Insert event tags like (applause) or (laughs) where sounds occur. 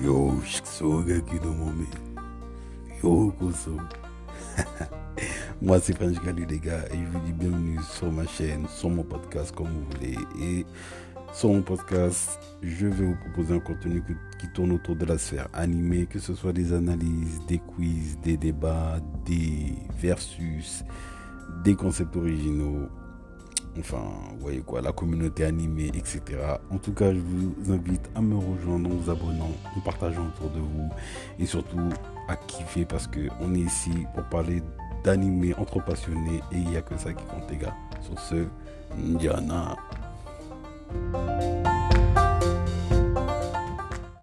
Yo, soga kidomome. Yo, koso. (laughs) Moi, c'est French Gali, les gars, et je vous dis bienvenue sur ma chaîne, sur mon podcast, comme vous voulez. Et sur mon podcast, je vais vous proposer un contenu qui tourne autour de la sphère animée, que ce soit des analyses, des quiz, des débats, des versus, des concepts originaux, enfin, voyez quoi, la communauté animée, etc. En tout cas, je vous invite à me rejoindre en vous abonnant, en partageant autour de vous et surtout à kiffer parce qu'on est ici pour parler d'animé entre passionnés et il n'y a que ça qui compte, les gars. Sur ce, Ndiana.